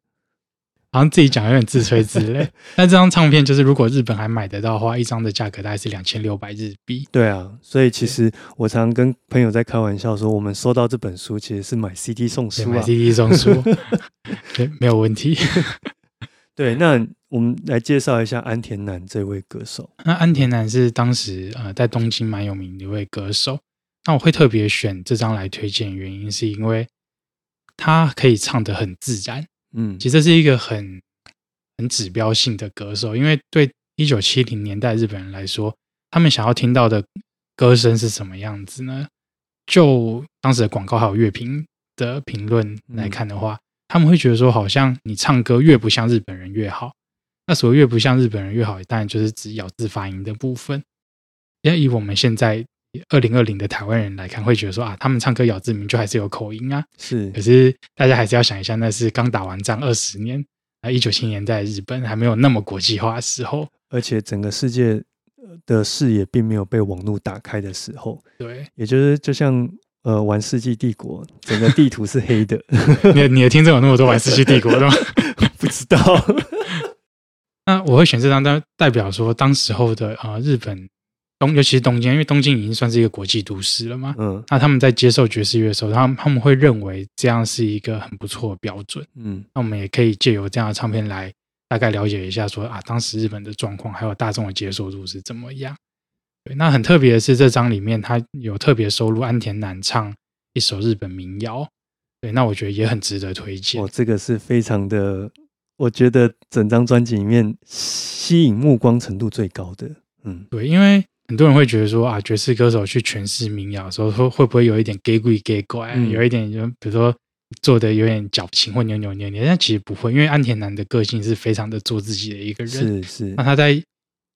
好像自己讲有点自吹自擂。(laughs) 那这张唱片就是如果日本还买得到的话，一张的价格大概是两千六百日币。对啊，所以其实我常常跟朋友在开玩笑说，我们收到这本书其实是买 CD 送书啊，买 CD 送书，对，(laughs) 没有问题。(laughs) 对，那。我们来介绍一下安田南这位歌手。那安田南是当时呃在东京蛮有名的一位歌手。那我会特别选这张来推荐，原因是因为他可以唱得很自然。嗯，其实这是一个很很指标性的歌手，因为对一九七零年代日本人来说，他们想要听到的歌声是什么样子呢？就当时的广告还有乐评的评论来看的话，他们会觉得说，好像你唱歌越不像日本人越好。那所谓越不像日本人越好，当然就是指咬字发音的部分。因为以我们现在二零二零的台湾人来看，会觉得说啊，他们唱歌咬字明就还是有口音啊。是，可是大家还是要想一下，那是刚打完仗二十年啊，一九七年代日本还没有那么国际化的时候，而且整个世界的视野并没有被网络打开的时候。对，也就是就像呃玩《世纪帝国》，整个地图是黑的。(laughs) 你你的听众有那么多玩《世纪帝国》的吗？(laughs) 不知道。(laughs) 那我会选这张，代代表说，当时候的啊，日本东，尤其是东京，因为东京已经算是一个国际都市了嘛。嗯。那他们在接受爵士乐的时候，他们他们会认为这样是一个很不错的标准。嗯。那我们也可以借由这样的唱片来大概了解一下，说啊，当时日本的状况，还有大众的接受度是怎么样。对。那很特别的是，这张里面它有特别收录安田南唱一首日本民谣。对。那我觉得也很值得推荐。哦，这个是非常的。我觉得整张专辑里面吸引目光程度最高的，嗯，对，因为很多人会觉得说啊，爵士歌手去诠释民谣的时候，会会不会有一点 gay 鬼 gay 怪，有一点就比如说做的有点矫情或扭扭捏捏，但其实不会，因为安田南的个性是非常的做自己的一个人，是是。那他在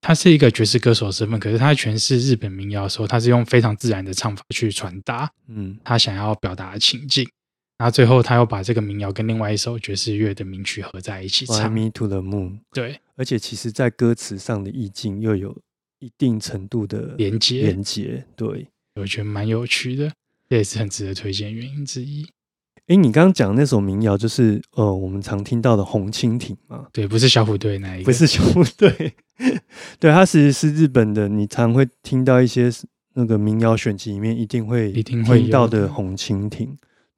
他是一个爵士歌手身份，可是他诠释日本民谣的时候，他是用非常自然的唱法去传达，嗯，他想要表达的情境。然后最后，他又把这个民谣跟另外一首爵士乐的名曲合在一起唱。Me to the Moon。对，而且其实，在歌词上的意境又有一定程度的连接。连接，对，我觉得蛮有趣的，这也是很值得推荐原因之一。哎，你刚刚讲那首民谣，就是呃，我们常听到的《红蜻蜓》嘛？对，不是小虎队那一个，不是小虎队。(laughs) 对，它其实是日本的，你常会听到一些那个民谣选集里面一定会一定会听到的《红蜻蜓》。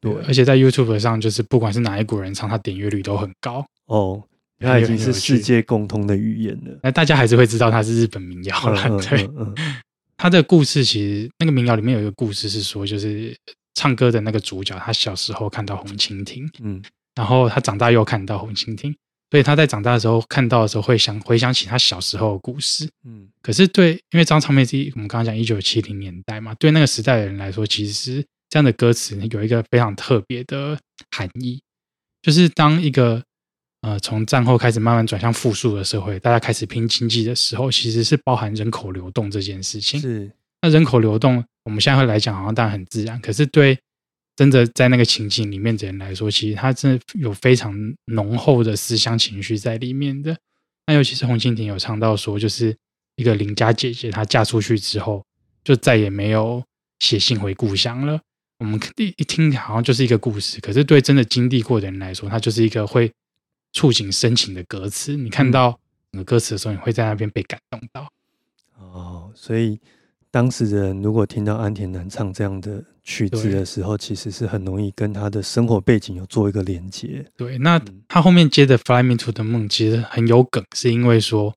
对，而且在 YouTube 上，就是不管是哪一股人唱，它点阅率都很高哦。它已经是世界共通的语言了。那大家还是会知道它是日本民谣了。(laughs) 对，(laughs) 他的故事其实那个民谣里面有一个故事是说，就是唱歌的那个主角，他小时候看到红蜻蜓，嗯，然后他长大又看到红蜻蜓。所以他在长大的时候看到的时候，会想回想起他小时候的故事。嗯，可是对，因为张唱片是我们刚刚讲一九七零年代嘛，对那个时代的人来说，其实这样的歌词有一个非常特别的含义，就是当一个呃从战后开始慢慢转向复苏的社会，大家开始拼经济的时候，其实是包含人口流动这件事情。是，那人口流动，我们现在会来讲，好像当然很自然，可是对。真的在那个情境里面的人来说，其实他真的有非常浓厚的思乡情绪在里面的。那尤其是洪蜻蜓有唱到说，就是一个邻家姐姐，她嫁出去之后，就再也没有写信回故乡了。我们一一听好像就是一个故事，可是对真的经历过的人来说，它就是一个会触景生情的歌词。你看到整个歌词的时候，你会在那边被感动到。哦，所以。当时的人如果听到安田南唱这样的曲子的时候，其实是很容易跟他的生活背景有做一个连接。对，那他后面接的《Fly Me to the Moon》其实很有梗，是因为说，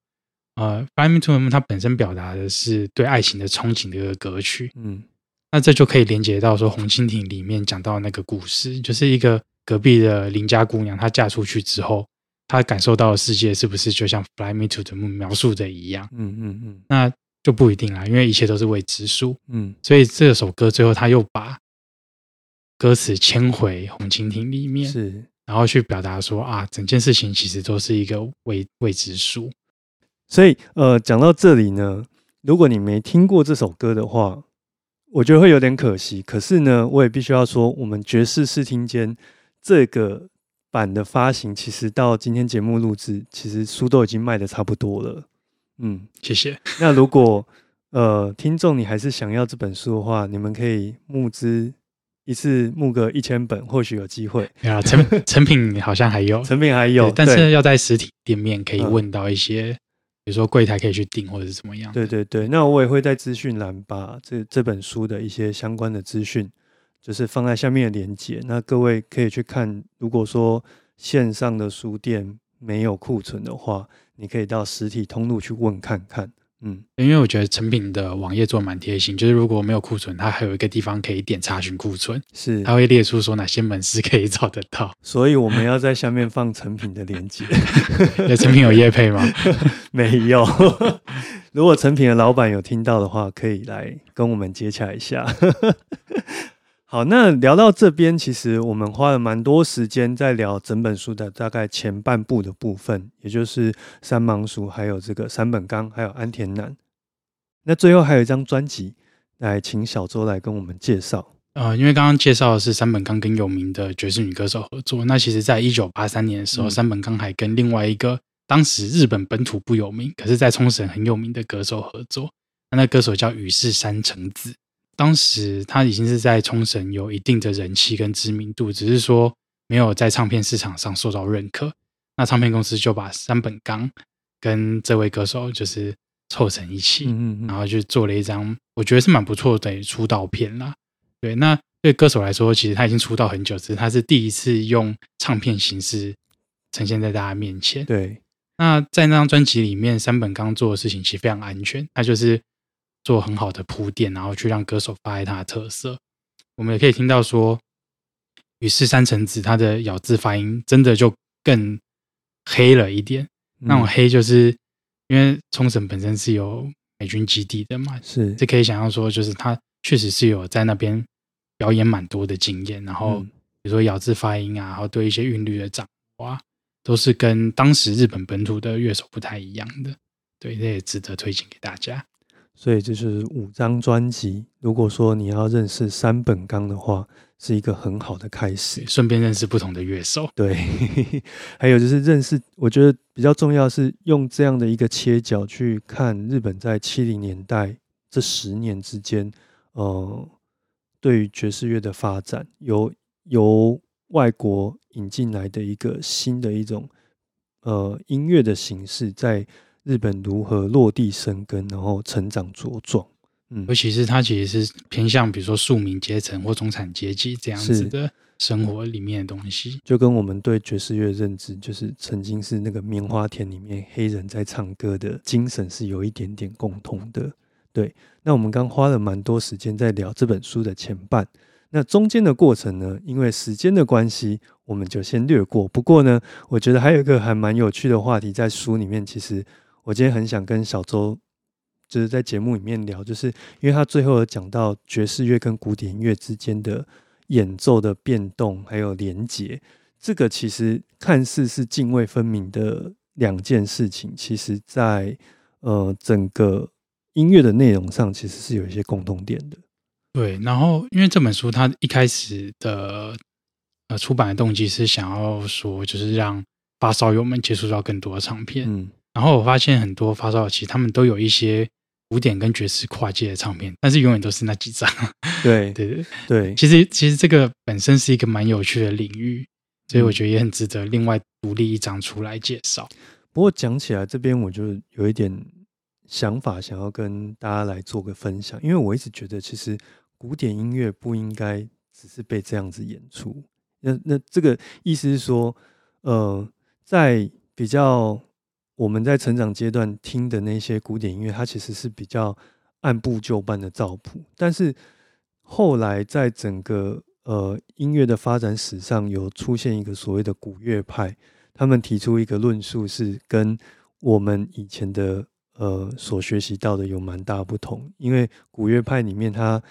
呃，《Fly Me to the Moon》它本身表达的是对爱情的憧憬的一个歌曲。嗯，那这就可以连接到说《红蜻蜓》里面讲到那个故事，就是一个隔壁的邻家姑娘，她嫁出去之后，她感受到的世界是不是就像《Fly Me to the Moon》描述的一样？嗯嗯嗯。那就不一定啦，因为一切都是未知数。嗯，所以这首歌最后他又把歌词牵回《红蜻蜓》里面，是，然后去表达说啊，整件事情其实都是一个未未知数。所以，呃，讲到这里呢，如果你没听过这首歌的话，我觉得会有点可惜。可是呢，我也必须要说，我们爵士视听间这个版的发行，其实到今天节目录制，其实书都已经卖的差不多了。嗯，谢谢。那如果呃听众你还是想要这本书的话，你们可以募资一次募个一千本，或许有机会。(laughs) 啊，成成品好像还有，成品还有，但是要在实体店面可以问到一些，比如说柜台可以去订或者是怎么样。对对对，那我也会在资讯栏把这这本书的一些相关的资讯，就是放在下面的链接，那各位可以去看。如果说线上的书店没有库存的话，你可以到实体通路去问看看，嗯，因为我觉得成品的网页做蛮贴心，就是如果没有库存，它还有一个地方可以点查询库存，是它会列出说哪些门市可以找得到，所以我们要在下面放成品的链接。成品有业配吗？(laughs) 没有。如果成品的老板有听到的话，可以来跟我们接洽一下。好，那聊到这边，其实我们花了蛮多时间在聊整本书的大概前半部的部分，也就是三芒书，还有这个三本刚，还有安田南。那最后还有一张专辑，来请小周来跟我们介绍。呃，因为刚刚介绍的是三本刚跟有名的爵士女歌手合作，那其实在一九八三年的时候，三本刚还跟另外一个当时日本本土不有名，可是在冲绳很有名的歌手合作，那那歌手叫羽世山城子。当时他已经是在冲绳有一定的人气跟知名度，只是说没有在唱片市场上受到认可。那唱片公司就把山本刚跟这位歌手就是凑成一起，然后就做了一张我觉得是蛮不错的出道片啦。对，那对歌手来说，其实他已经出道很久，只是他是第一次用唱片形式呈现在大家面前。对，那在那张专辑里面，山本刚做的事情其实非常安全，他就是。做很好的铺垫，然后去让歌手发挥他的特色。我们也可以听到说，于是山城子他的咬字发音真的就更黑了一点。那种黑就是因为冲绳本身是有美军基地的嘛，是这可以想象说，就是他确实是有在那边表演蛮多的经验。然后比如说咬字发音啊，然后对一些韵律的掌握，啊，都是跟当时日本本土的乐手不太一样的。对，这也值得推荐给大家。所以这是五张专辑。如果说你要认识三本刚的话，是一个很好的开始，顺便认识不同的乐手。对，(laughs) 还有就是认识，我觉得比较重要是用这样的一个切角去看日本在七零年代这十年之间，呃，对于爵士乐的发展，由由外国引进来的一个新的一种呃音乐的形式，在。日本如何落地生根，然后成长茁壮？嗯，尤其是它其实是偏向，比如说庶民阶层或中产阶级这样子的。生活里面的东西。就跟我们对爵士乐认知，就是曾经是那个棉花田里面黑人在唱歌的精神是有一点点共通的。对，那我们刚花了蛮多时间在聊这本书的前半，那中间的过程呢，因为时间的关系，我们就先略过。不过呢，我觉得还有一个还蛮有趣的话题在书里面，其实我今天很想跟小周。就是在节目里面聊，就是因为他最后有讲到爵士乐跟古典乐之间的演奏的变动还有连结，这个其实看似是泾渭分明的两件事情，其实在呃整个音乐的内容上其实是有一些共同点的。对，然后因为这本书它一开始的呃出版的动机是想要说，就是让发烧友们接触到更多的唱片。嗯，然后我发现很多发烧友其实他们都有一些。古典跟爵士跨界的唱片，但是永远都是那几张。对 (laughs) 对对对，其实其实这个本身是一个蛮有趣的领域，所以我觉得也很值得另外独立一张出来介绍。不过讲起来，这边我就有一点想法，想要跟大家来做个分享，因为我一直觉得，其实古典音乐不应该只是被这样子演出。那那这个意思是说，呃，在比较。我们在成长阶段听的那些古典音乐，它其实是比较按部就班的照谱。但是后来在整个呃音乐的发展史上，有出现一个所谓的古乐派，他们提出一个论述，是跟我们以前的呃所学习到的有蛮大不同。因为古乐派里面，他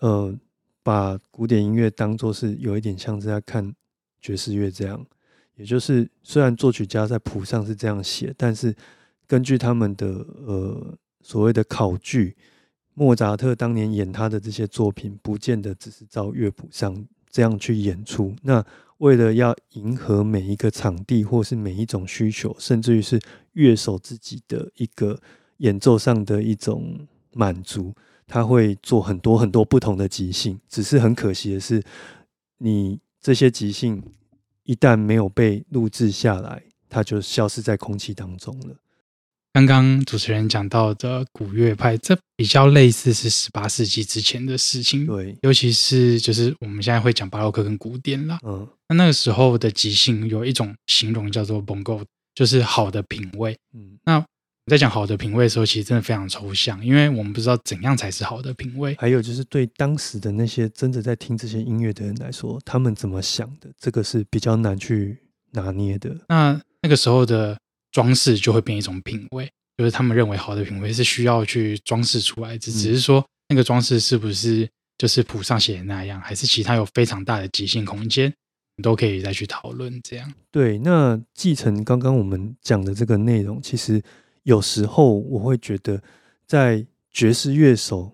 呃把古典音乐当做是有一点像是在看爵士乐这样。也就是，虽然作曲家在谱上是这样写，但是根据他们的呃所谓的考据，莫扎特当年演他的这些作品，不见得只是照乐谱上这样去演出。那为了要迎合每一个场地或是每一种需求，甚至于是乐手自己的一个演奏上的一种满足，他会做很多很多不同的即兴。只是很可惜的是，你这些即兴。一旦没有被录制下来，它就消失在空气当中了。刚刚主持人讲到的古乐派，这比较类似是十八世纪之前的事情。对，尤其是就是我们现在会讲巴洛克跟古典啦。嗯，那那个时候的即兴有一种形容叫做 “bongo”，就是好的品味。嗯，那。在讲好的品味的时候，其实真的非常抽象，因为我们不知道怎样才是好的品味。还有就是对当时的那些真的在听这些音乐的人来说，他们怎么想的，这个是比较难去拿捏的。那那个时候的装饰就会变一种品味，就是他们认为好的品味是需要去装饰出来，只只是说那个装饰是不是就是谱上写的那样，还是其他有非常大的即兴空间，都可以再去讨论。这样对。那继承刚刚我们讲的这个内容，其实。有时候我会觉得，在爵士乐手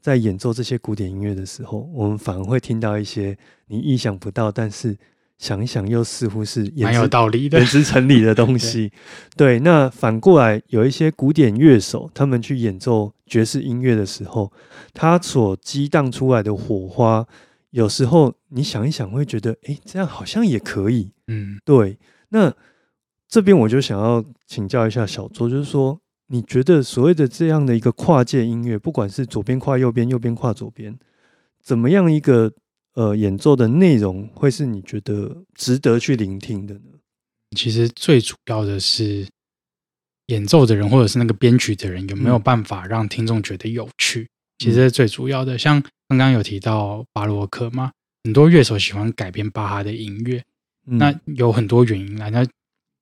在演奏这些古典音乐的时候，我们反而会听到一些你意想不到，但是想一想又似乎是蛮有道理的、言之成理的东西。(laughs) 对，那反过来有一些古典乐手，他们去演奏爵士音乐的时候，他所激荡出来的火花，有时候你想一想会觉得，哎，这样好像也可以。嗯，对，那。这边我就想要请教一下小周，就是说，你觉得所谓的这样的一个跨界音乐，不管是左边跨右边，右边跨左边，怎么样一个呃演奏的内容，会是你觉得值得去聆听的呢？其实最主要的是演奏的人，或者是那个编曲的人，有没有办法让听众觉得有趣？其实最主要的，像刚刚有提到巴洛克嘛，很多乐手喜欢改编巴哈的音乐，那有很多原因啦那。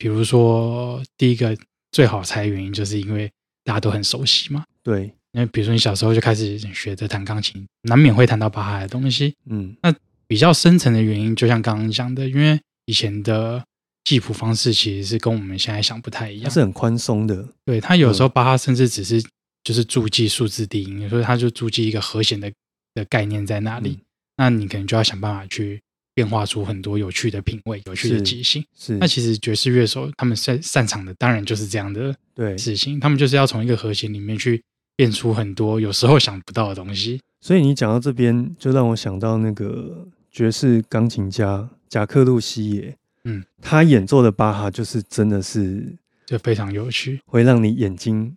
比如说，第一个最好猜的原因，就是因为大家都很熟悉嘛。对，因为比如说你小时候就开始学着弹钢琴，难免会弹到巴哈的东西。嗯，那比较深层的原因，就像刚刚讲的，因为以前的记谱方式其实是跟我们现在想不太一样，是很宽松的。对他有时候巴哈甚至只是就是注记数字低音，所以他就注记一个和弦的的概念在那里，那你可能就要想办法去。变化出很多有趣的品味、有趣的即兴。是，那其实爵士乐手他们擅擅长的，当然就是这样的对事情。他们就是要从一个和弦里面去变出很多有时候想不到的东西。所以你讲到这边，就让我想到那个爵士钢琴家贾克路西耶。嗯，他演奏的巴哈就是真的是就非常有趣，会让你眼睛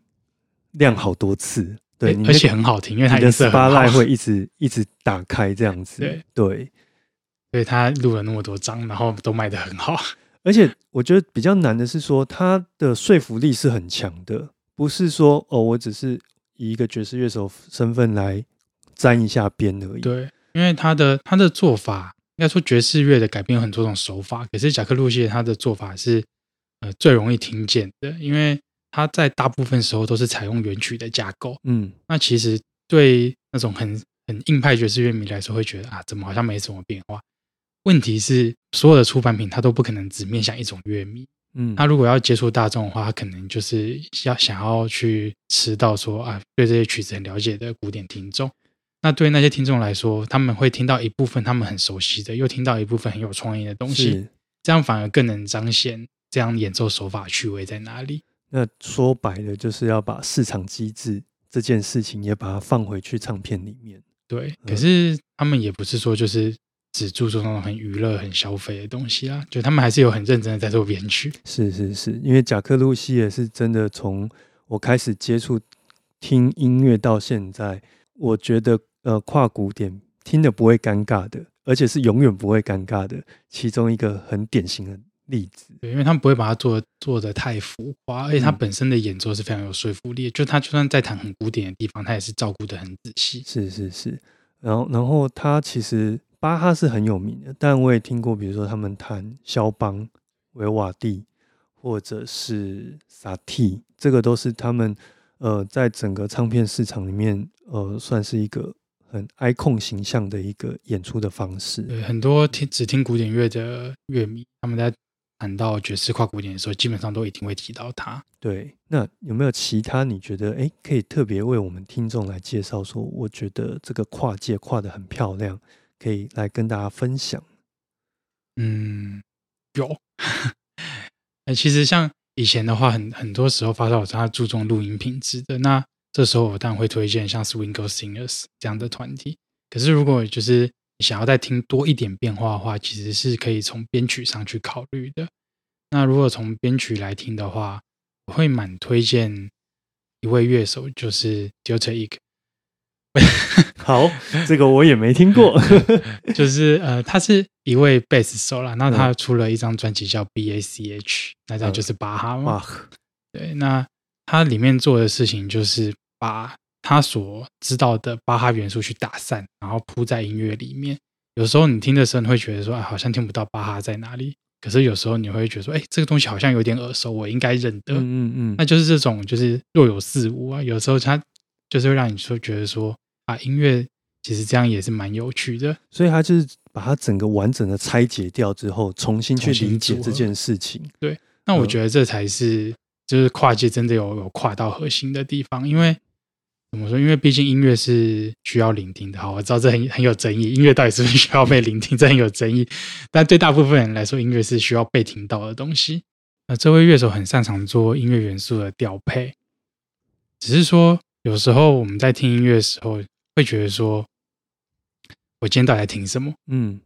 亮好多次。对，而且很好听，因为它的 s p 会一直一直打开这样子。对对。所以他录了那么多张，然后都卖得很好。而且我觉得比较难的是说，他的说服力是很强的，不是说哦，我只是以一个爵士乐手身份来沾一下边而已。对，因为他的他的做法，应该说爵士乐的改编有很多种手法，可是贾克路西他的做法是呃最容易听见的，因为他在大部分时候都是采用原曲的架构。嗯，那其实对那种很很硬派爵士乐迷来说，会觉得啊，怎么好像没什么变化？问题是，所有的出版品它都不可能只面向一种乐迷。嗯，他如果要接触大众的话，他可能就是要想要去吃到说啊，对这些曲子很了解的古典听众。那对那些听众来说，他们会听到一部分他们很熟悉的，又听到一部分很有创意的东西，是这样反而更能彰显这样演奏手法趣味在哪里。那说白了，就是要把市场机制这件事情也把它放回去唱片里面。对，嗯可是他们也不是说就是只注重那种很娱乐、很消费的东西啊，就他们还是有很认真的在做编曲。是是是，因为贾克路西也是真的从我开始接触听音乐到现在，我觉得呃跨古典听的不会尴尬的，而且是永远不会尴尬的，其中一个很典型的例子。对，因为他们不会把它做做的太浮夸，而且他嗯本身的演奏是非常有说服力的。就他就算在弹很古典的地方，他也是照顾的很仔细。是是是，然后然后他其实巴哈是很有名的，但我也听过，比如说他们弹肖邦、维瓦蒂或者是萨蒂，这个都是他们呃在整个唱片市场里面呃算是一个很 icon 形象的一个演出的方式。对，很多听只听古典乐的乐迷，他们在谈到爵士跨古典的时候，基本上都一定会提到它。对，那有没有其他你觉得诶可以特别为我们听众来介绍说，我觉得这个跨界跨的很漂亮，可以来跟大家分享？嗯，有。那，(laughs) 其实像以前的话，很很多时候发烧友他注重录音品质的，那这时候我当然会推荐像 Swingle Singers 这样的团体。可是如果就是想要再听多一点变化的话，其实是可以从编曲上去考虑的。那如果从编曲来听的话，我会蛮推荐一位乐手，就是 Delta e g (laughs) 好，这个我也没听过。(laughs) 就是呃，他是一位贝斯手啦，那他出了一张专辑叫 B A C H，那张就是巴哈嘛。哇，对，那他里面做的事情就是把他所知道的巴哈元素去打散，然后铺在音乐里面。有时候你听的时候，你会觉得说，啊，好像听不到巴哈在哪里。可是有时候你会觉得说，哎，这个东西好像有点耳熟，我应该认得。嗯嗯嗯，那就是这种，就是若有似无啊。有时候他就是会让你说，觉得说，啊，音乐其实这样也是蛮有趣的。所以他就是把它整个完整的拆解掉之后，重新去理解这件事情。对那我觉得这才是就是跨界真的有有跨到核心的地方，因为怎么说？因为毕竟音乐是需要聆听的。好，我知道这很很有争议，音乐到底是不是需要被聆听，(laughs) 这很有争议。但对大部分人来说，音乐是需要被听到的东西。那这位乐手很擅长做音乐元素的调配，只是说有时候我们在听音乐的时候，会觉得说，我今天到底在听什么？嗯，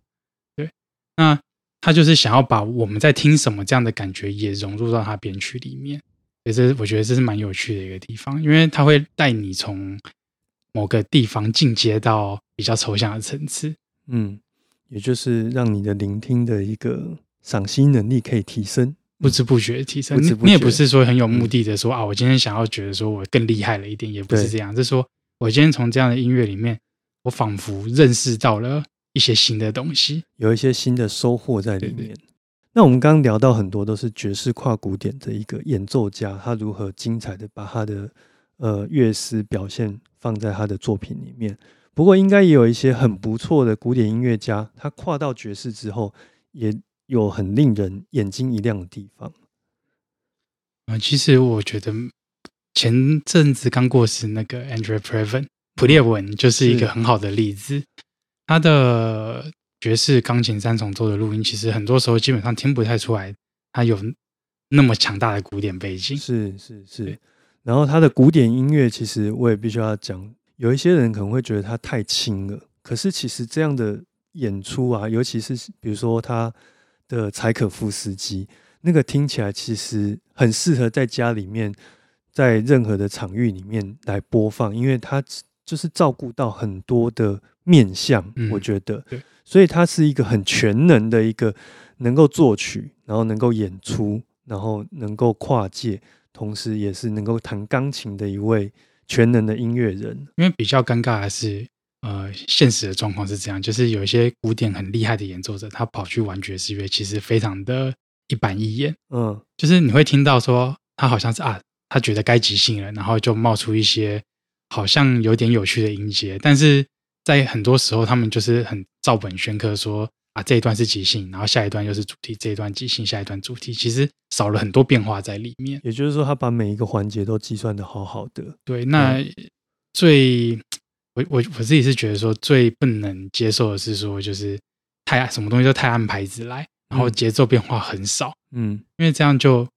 对那他就是想要把我们在听什么这样的感觉也融入到他编曲里面，也是我觉得这是蛮有趣的一个地方，因为他会带你从某个地方进阶到比较抽象的层次。嗯，也就是让你的聆听的一个赏析能力可以提升。不知不觉提升，你也不是说很有目的的说、啊，我今天想要觉得说我更厉害了一点，也不是这样，是说我今天从这样的音乐里面，我仿佛认识到了一些新的东西。有一些新的收获在里面。那我们刚刚聊到很多都是爵士跨古典的一个演奏家，他如何精彩的把他的呃乐思表现放在他的作品里面。不过，应该也有一些很不错的古典音乐家，他跨到爵士之后，也有很令人眼睛一亮的地方。嗯，其实我觉得前阵子刚过世那个 Andrew Previn 普列文就是一是个很好的例子。他的爵士钢琴三重奏的录音，其实很多时候基本上听不太出来他有那么强大的古典背景。是是是。然后他的古典音乐，其实我也必须要讲，有一些人可能会觉得他太轻了，可是其实这样的演出啊，尤其是比如说他的柴可夫斯基，那个听起来其实很适合在家里面，在任何的场域里面来播放，因为他就是照顾到很多的面向，嗯我觉得对，所以他是一个很全能的一个，能够作曲，然后能够演出，然后能够跨界，同时也是能够弹钢琴的一位全能的音乐人。因为比较尴尬的是，呃，现实的状况是这样，就是有一些古典很厉害的演奏者，他跑去玩爵士乐，其实非常的一板一眼。嗯，就是你会听到说，他好像是啊，他觉得该即兴了，然后就冒出一些好像有点有趣的音节，但是在很多时候，他们就是很照本宣科说啊，这一段是即兴，然后下一段又是主题，这一段即兴，下一段主题，其实少了很多变化在里面。也就是说，他把每一个环节都计算的好好的。对，那最我我我自己是觉得说最不能接受的是说，就是太什么东西都太按牌子来，然后嗯节奏变化很少，嗯，因为这样就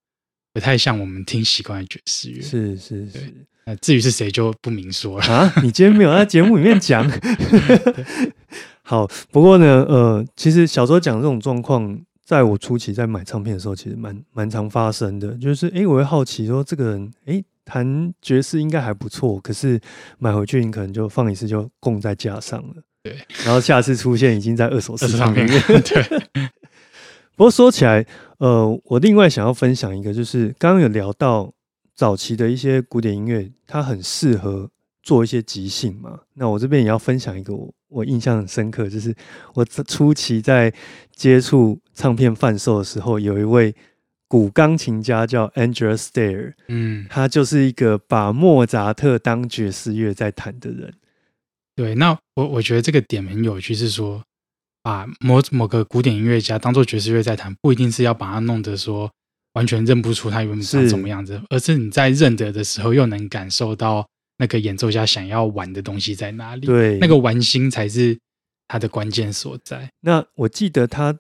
不太像我们听习惯的爵士乐。是是是。那，至于是谁就不明说了。啊，你今天没有在节目里面讲。(laughs) (laughs) 好，不过呢，呃，其实小时候讲这种状况，在我初期在买唱片的时候，其实蛮蛮常发生的。就是，诶，我会好奇说，这个人，诶，弹爵士应该还不错，可是买回去你可能就放一次就供在架上了。对，然后下次出现已经在二手市场里面。(laughs) 对，不过说起来，呃，我另外想要分享一个，就是刚刚有聊到早期的一些古典音乐，它很适合做一些即兴嘛。那我这边也要分享一个我我印象很深刻，就是我初期在接触唱片贩售的时候，有一位古钢琴家叫 Andrew Stair，嗯，他就是一个把莫扎特当爵士乐在弹的人。对。那我我觉得这个点很有趣，是说把某某个古典音乐家当做爵士乐在弹，不一定是要把它弄得说完全认不出他原本长是什么样子，而是你在认得的时候，又能感受到那个演奏家想要玩的东西在哪里。，对，那个玩心才是他的关键所在。那我记得他，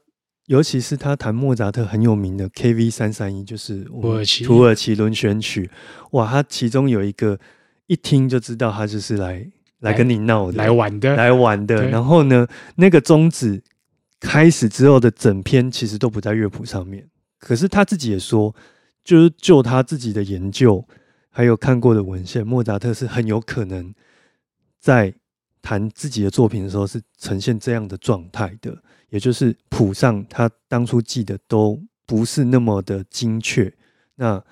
尤其是他弹莫扎特很有名的 KV 三三一，就是土耳其土耳其轮旋曲。哇，他其中有一个一听就知道他就是来来跟你闹的，来玩的，来玩的。然后呢，那个宗旨开始之后的整篇其实都不在乐谱上面，可是他自己也说，就是就他自己的研究，还有看过的文献，莫扎特是很有可能在弹自己的作品的时候是呈现这样的状态的，也就是谱上他当初记的都不是那么的精确，那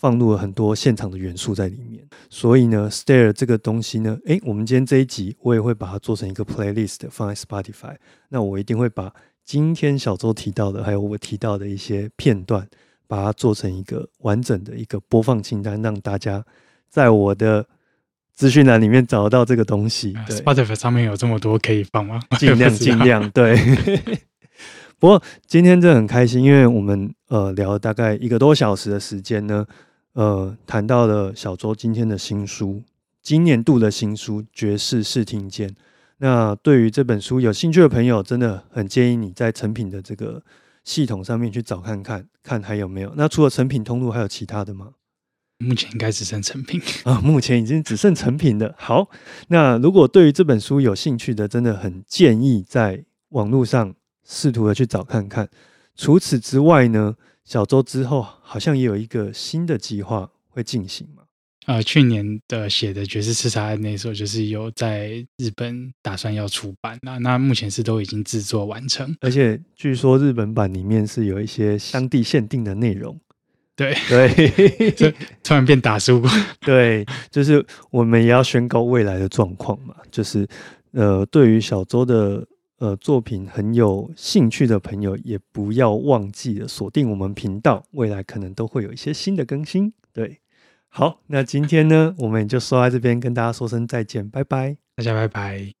放入了很多现场的元素在里面。所以呢，Stair 这个东西呢，诶，我们今天这一集我也会把它做成一个 playlist 放在 Spotify。那我一定会把今天小周提到的，还有我提到的一些片段，把它做成一个完整的一个播放清单，让大家在我的资讯栏里面找到这个东西。对，Spotify 上面有这么多可以放吗？(laughs) 尽量尽量对。(laughs) 不过今天真的很开心，因为我们呃聊了大概一个多小时的时间呢，呃谈到了小周今天的新书，今年度的新书《爵士视听间》。那对于这本书有兴趣的朋友，真的很建议你在成品的这个系统上面去找看看，看还有没有。那除了成品通路，还有其他的吗？目前应该只剩成品。啊，目前已经只剩成品的。好，那如果对于这本书有兴趣的，真的很建议在网络上试图的去找看看。除此之外呢，小周之后好像也有一个新的计划会进行嘛。呃，去年的写的爵士刺杀案那时候，就是有在日本打算要出版那。那目前是都已经制作完成。而且据说日本版里面是有一些当地限定的内容。(laughs) 对，对这 (laughs) 突然变打书，对，就是我们也要宣告未来的状况嘛。就是呃，对于小周的呃作品很有兴趣的朋友，也不要忘记了锁定我们频道，未来可能都会有一些新的更新。对，好，那今天呢，我们也就说到这边跟大家说声再见，拜拜。大家拜拜。